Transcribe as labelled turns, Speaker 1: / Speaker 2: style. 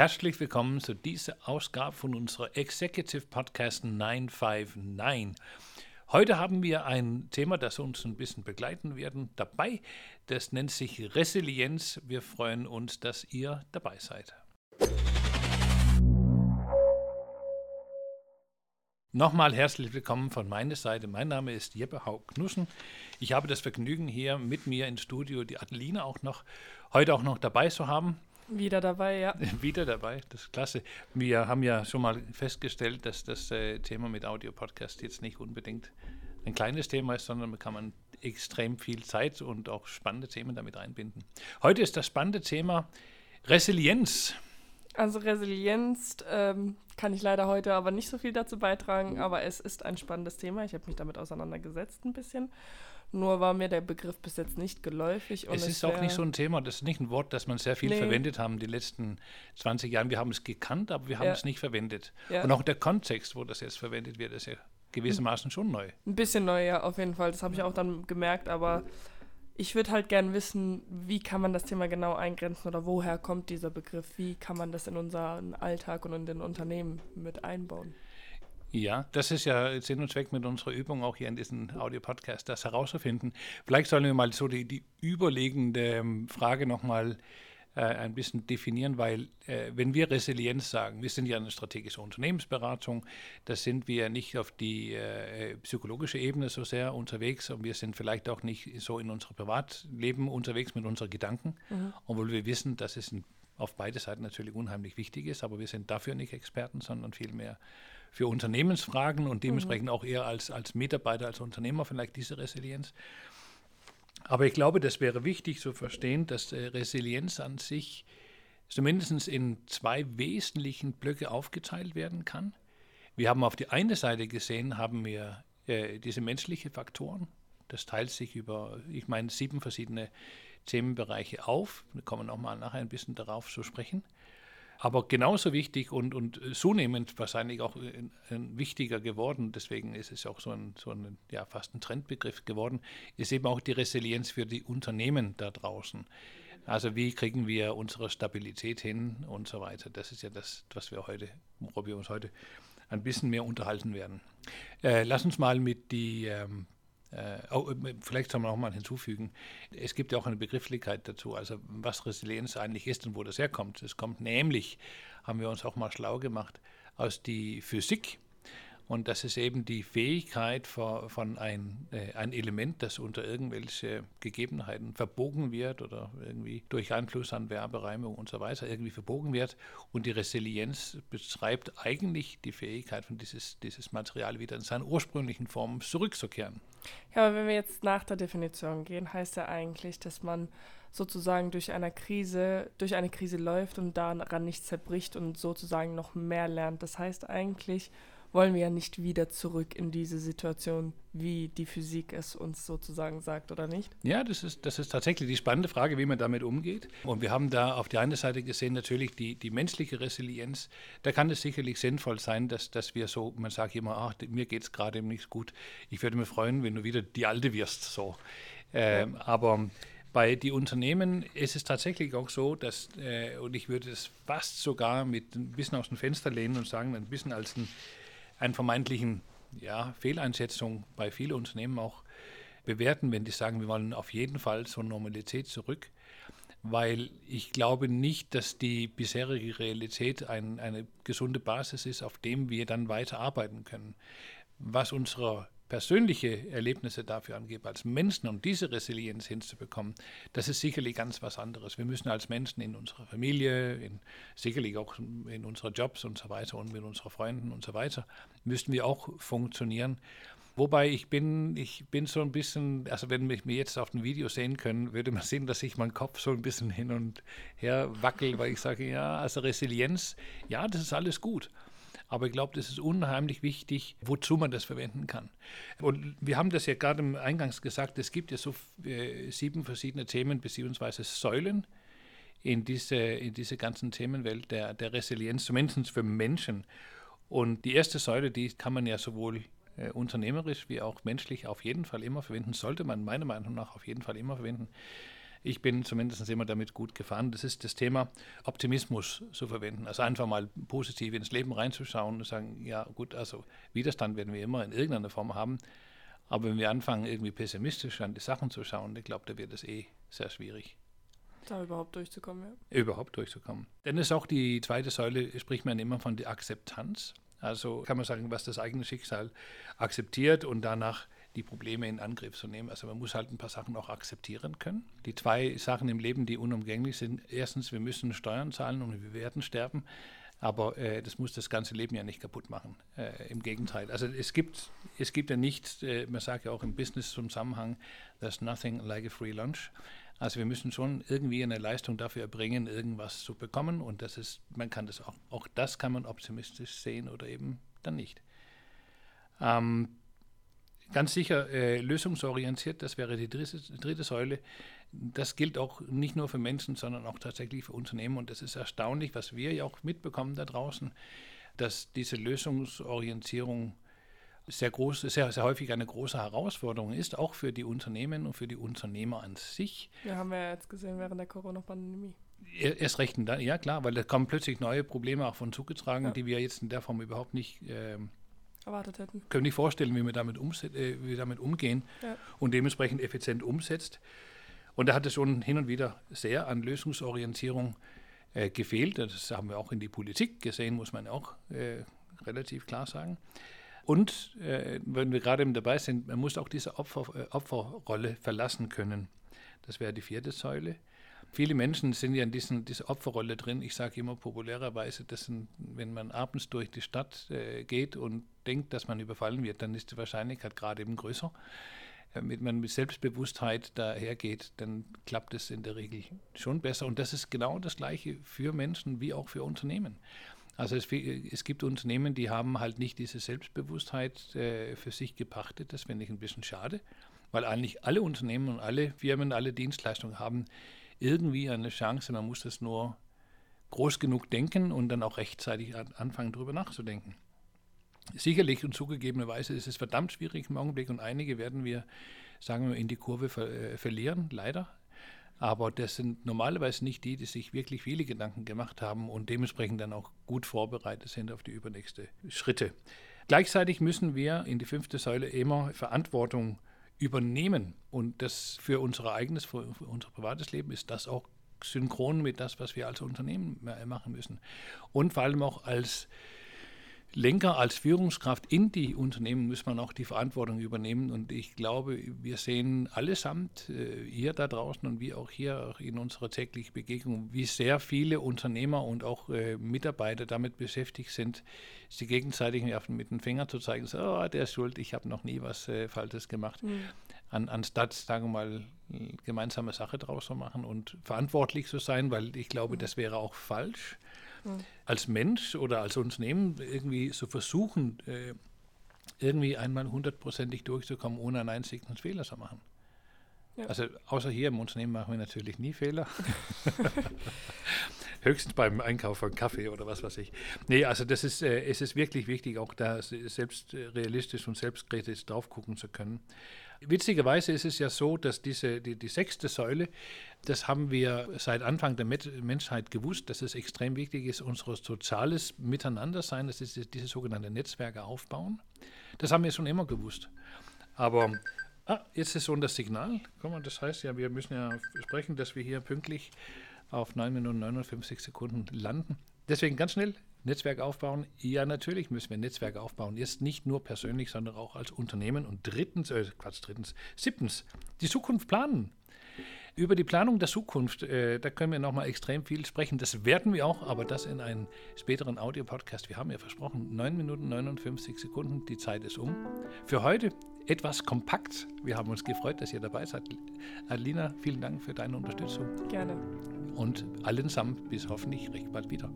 Speaker 1: Herzlich willkommen zu dieser Ausgabe von unserer Executive Podcast 959. Heute haben wir ein Thema, das uns ein bisschen begleiten werden dabei. Das nennt sich Resilienz. Wir freuen uns, dass ihr dabei seid. Nochmal herzlich willkommen von meiner Seite. Mein Name ist Jeppe Haug-Knussen. Ich habe das Vergnügen, hier mit mir ins Studio die Adeline auch noch heute auch noch dabei zu haben.
Speaker 2: Wieder dabei, ja.
Speaker 1: Wieder dabei, das ist klasse. Wir haben ja schon mal festgestellt, dass das äh, Thema mit Audio-Podcast jetzt nicht unbedingt ein kleines Thema ist, sondern kann man extrem viel Zeit und auch spannende Themen damit einbinden. Heute ist das spannende Thema Resilienz.
Speaker 2: Also Resilienz ähm, kann ich leider heute aber nicht so viel dazu beitragen, aber es ist ein spannendes Thema. Ich habe mich damit auseinandergesetzt ein bisschen. Nur war mir der Begriff bis jetzt nicht geläufig.
Speaker 1: es ist auch nicht so ein Thema, das ist nicht ein Wort, das man sehr viel nee. verwendet haben die letzten 20 Jahre. Wir haben es gekannt, aber wir haben ja. es nicht verwendet. Ja. Und auch der Kontext, wo das jetzt verwendet wird, ist ja gewissermaßen schon neu.
Speaker 2: Ein bisschen neu, ja, auf jeden Fall. Das habe ich auch dann gemerkt, aber ich würde halt gern wissen, wie kann man das Thema genau eingrenzen oder woher kommt dieser Begriff? Wie kann man das in unseren Alltag und in den Unternehmen mit einbauen?
Speaker 1: Ja, das ist ja Sinn und Zweck mit unserer Übung auch hier in diesem Audio-Podcast, das herauszufinden. Vielleicht sollen wir mal so die, die überlegende ähm, Frage nochmal äh, ein bisschen definieren, weil äh, wenn wir Resilienz sagen, wir sind ja eine strategische Unternehmensberatung, da sind wir nicht auf die äh, psychologische Ebene so sehr unterwegs und wir sind vielleicht auch nicht so in unserem Privatleben unterwegs mit unseren Gedanken, mhm. obwohl wir wissen, dass es ein, auf beide Seiten natürlich unheimlich wichtig ist, aber wir sind dafür nicht Experten, sondern vielmehr für Unternehmensfragen und dementsprechend mhm. auch eher als, als Mitarbeiter, als Unternehmer vielleicht diese Resilienz. Aber ich glaube, das wäre wichtig zu verstehen, dass äh, Resilienz an sich zumindest in zwei wesentlichen Blöcke aufgeteilt werden kann. Wir haben auf die eine Seite gesehen, haben wir äh, diese menschlichen Faktoren. Das teilt sich über, ich meine, sieben verschiedene Themenbereiche auf. Wir kommen auch mal nachher ein bisschen darauf zu sprechen. Aber genauso wichtig und, und zunehmend wahrscheinlich auch ein, ein wichtiger geworden, deswegen ist es auch so ein, so ein ja, fast ein Trendbegriff geworden, ist eben auch die Resilienz für die Unternehmen da draußen. Also wie kriegen wir unsere Stabilität hin und so weiter. Das ist ja das, was wir heute, worüber wir uns heute ein bisschen mehr unterhalten werden. Äh, lass uns mal mit die ähm, äh, oh, äh, vielleicht soll man auch mal hinzufügen, es gibt ja auch eine Begrifflichkeit dazu, also was Resilienz eigentlich ist und wo das herkommt. Es kommt nämlich, haben wir uns auch mal schlau gemacht, aus die Physik. Und das ist eben die Fähigkeit von, ein, äh, ein Element, das unter irgendwelche Gegebenheiten verbogen wird oder irgendwie durch Einfluss an Werbereimung und so weiter irgendwie verbogen wird. Und die Resilienz beschreibt eigentlich die Fähigkeit von dieses, dieses Material wieder in seine ursprünglichen Formen zurückzukehren.
Speaker 2: Ja, aber wenn wir jetzt nach der Definition gehen, heißt ja eigentlich, dass man sozusagen durch eine Krise, durch eine Krise läuft und daran nicht zerbricht und sozusagen noch mehr lernt. Das heißt eigentlich, wollen wir ja nicht wieder zurück in diese Situation, wie die Physik es uns sozusagen sagt, oder nicht?
Speaker 1: Ja, das ist, das ist tatsächlich die spannende Frage, wie man damit umgeht. Und wir haben da auf der einen Seite gesehen, natürlich die, die menschliche Resilienz. Da kann es sicherlich sinnvoll sein, dass, dass wir so, man sagt immer, ach, mir geht es gerade nicht gut. Ich würde mich freuen, wenn du wieder die Alte wirst. So. Ähm, ja. Aber bei den Unternehmen ist es tatsächlich auch so, dass, äh, und ich würde es fast sogar mit ein bisschen aus dem Fenster lehnen und sagen, ein bisschen als ein einen vermeintlichen ja, Fehleinschätzung bei vielen Unternehmen auch bewerten, wenn die sagen, wir wollen auf jeden Fall zur Normalität zurück, weil ich glaube nicht, dass die bisherige Realität ein, eine gesunde Basis ist, auf dem wir dann weiter arbeiten können. Was unsere persönliche Erlebnisse dafür angebe, als Menschen und diese Resilienz hinzubekommen, das ist sicherlich ganz was anderes. Wir müssen als Menschen in unserer Familie, in, sicherlich auch in unseren Jobs und so weiter und mit unseren Freunden und so weiter, müssen wir auch funktionieren. Wobei ich bin, ich bin so ein bisschen, also wenn mich jetzt auf dem Video sehen können, würde man sehen, dass ich meinen Kopf so ein bisschen hin und her wackel, weil ich sage, ja, also Resilienz, ja, das ist alles gut. Aber ich glaube, das ist unheimlich wichtig, wozu man das verwenden kann. Und wir haben das ja gerade Eingangs gesagt, es gibt ja so äh, sieben verschiedene Themen bzw. Säulen in diese, in diese ganzen Themenwelt der, der Resilienz, zumindest für Menschen. Und die erste Säule, die kann man ja sowohl äh, unternehmerisch wie auch menschlich auf jeden Fall immer verwenden, sollte man meiner Meinung nach auf jeden Fall immer verwenden. Ich bin zumindest immer damit gut gefahren. Das ist das Thema Optimismus zu verwenden. Also einfach mal positiv ins Leben reinzuschauen und sagen, ja gut, also Widerstand werden wir immer in irgendeiner Form haben. Aber wenn wir anfangen, irgendwie pessimistisch an die Sachen zu schauen, ich glaube, da wird es eh sehr schwierig.
Speaker 2: Da überhaupt durchzukommen,
Speaker 1: ja. Überhaupt durchzukommen. Denn es ist auch die zweite Säule, spricht man immer von der Akzeptanz. Also kann man sagen, was das eigene Schicksal akzeptiert und danach die Probleme in Angriff zu nehmen. Also man muss halt ein paar Sachen auch akzeptieren können. Die zwei Sachen im Leben, die unumgänglich sind, erstens, wir müssen Steuern zahlen und wir werden sterben. Aber äh, das muss das ganze Leben ja nicht kaputt machen. Äh, Im Gegenteil. Also es gibt, es gibt ja nicht, äh, man sagt ja auch im Business-Zusammenhang, there's nothing like a free lunch. Also wir müssen schon irgendwie eine Leistung dafür erbringen, irgendwas zu bekommen. Und das ist, man kann das auch, auch das kann man optimistisch sehen oder eben dann nicht. Ähm, ganz sicher äh, lösungsorientiert, das wäre die dritte, dritte Säule. Das gilt auch nicht nur für Menschen, sondern auch tatsächlich für Unternehmen. Und es ist erstaunlich, was wir ja auch mitbekommen da draußen, dass diese Lösungsorientierung sehr, groß, sehr, sehr häufig eine große Herausforderung ist, auch für die Unternehmen und für die Unternehmer an sich.
Speaker 2: Ja, haben wir ja jetzt gesehen während der Corona-Pandemie.
Speaker 1: Erst recht, ja klar, weil da kommen plötzlich neue Probleme auch von zugetragen, ja. die wir jetzt in der Form überhaupt nicht äh,
Speaker 2: erwartet hätten.
Speaker 1: Können nicht vorstellen, wie wir damit, äh, wie wir damit umgehen ja. und dementsprechend effizient umsetzt. Und da hat es schon hin und wieder sehr an Lösungsorientierung äh, gefehlt. Das haben wir auch in die Politik gesehen, muss man auch äh, relativ klar sagen. Und äh, wenn wir gerade dabei sind, man muss auch diese Opfer, äh, Opferrolle verlassen können. Das wäre die vierte Säule. Viele Menschen sind ja in diesen, dieser Opferrolle drin. Ich sage immer populärerweise, dass wenn man abends durch die Stadt äh, geht und denkt, dass man überfallen wird, dann ist die Wahrscheinlichkeit gerade eben größer. Äh, wenn man mit Selbstbewusstheit dahergeht, dann klappt es in der Regel schon besser. Und das ist genau das Gleiche für Menschen wie auch für Unternehmen. Also es, es, gibt Unternehmen, die haben halt nicht diese Selbstbewusstheit äh, für sich gepachtet. Das finde ich ein bisschen schade, weil eigentlich alle Unternehmen und alle Firmen, alle Dienstleistungen haben irgendwie eine Chance. Man muss das nur groß genug denken und dann auch rechtzeitig anfangen, darüber nachzudenken. Sicherlich und zugegebenerweise ist es verdammt schwierig im Augenblick und einige werden wir, sagen wir, in die Kurve ver äh, verlieren, leider. Aber das sind normalerweise nicht die, die sich wirklich viele Gedanken gemacht haben und dementsprechend dann auch gut vorbereitet sind auf die übernächste Schritte. Gleichzeitig müssen wir in die fünfte Säule immer Verantwortung übernehmen. Und das für unser eigenes, für unser privates Leben ist das auch synchron mit das, was wir als Unternehmen machen müssen. Und vor allem auch als Lenker, als Führungskraft in die Unternehmen muss man auch die Verantwortung übernehmen. Und ich glaube, wir sehen allesamt, äh, ihr da draußen und wir auch hier auch in unserer täglichen Begegnung, wie sehr viele Unternehmer und auch äh, Mitarbeiter damit beschäftigt sind, sie gegenseitig mit dem Finger zu zeigen, so, oh, der ist schuld, ich habe noch nie was äh, Falsches gemacht. Mhm. An, anstatt, sagen wir mal, gemeinsame Sache draus zu machen und verantwortlich zu sein, weil ich glaube, mhm. das wäre auch falsch als Mensch oder als Unternehmen irgendwie so versuchen, äh, irgendwie einmal hundertprozentig durchzukommen, ohne einen einzigen Fehler zu machen. Ja. Also außer hier im Unternehmen machen wir natürlich nie Fehler. Höchstens beim Einkauf von Kaffee oder was weiß ich. Nee, also das ist, äh, es ist wirklich wichtig, auch da selbst realistisch und selbstkritisch drauf gucken zu können. Witzigerweise ist es ja so, dass diese, die, die sechste Säule, das haben wir seit Anfang der Menschheit gewusst, dass es extrem wichtig ist, unser soziales Miteinandersein, das ist diese sogenannte Netzwerke aufbauen. Das haben wir schon immer gewusst. Aber ah, jetzt ist schon das Signal. Guck mal, das heißt ja, wir müssen ja sprechen, dass wir hier pünktlich auf 9 Minuten 59 Sekunden landen. Deswegen ganz schnell Netzwerk aufbauen? Ja, natürlich müssen wir ein Netzwerk aufbauen. Jetzt nicht nur persönlich, sondern auch als Unternehmen. Und drittens, äh, Quatsch, drittens, siebtens, die Zukunft planen. Über die Planung der Zukunft, äh, da können wir nochmal extrem viel sprechen. Das werden wir auch, aber das in einem späteren Audio-Podcast. Wir haben ja versprochen, 9 Minuten 59 Sekunden, die Zeit ist um. Für heute etwas kompakt. Wir haben uns gefreut, dass ihr dabei seid. Alina, vielen Dank für deine Unterstützung.
Speaker 2: Gerne.
Speaker 1: Und allen zusammen bis hoffentlich recht bald wieder.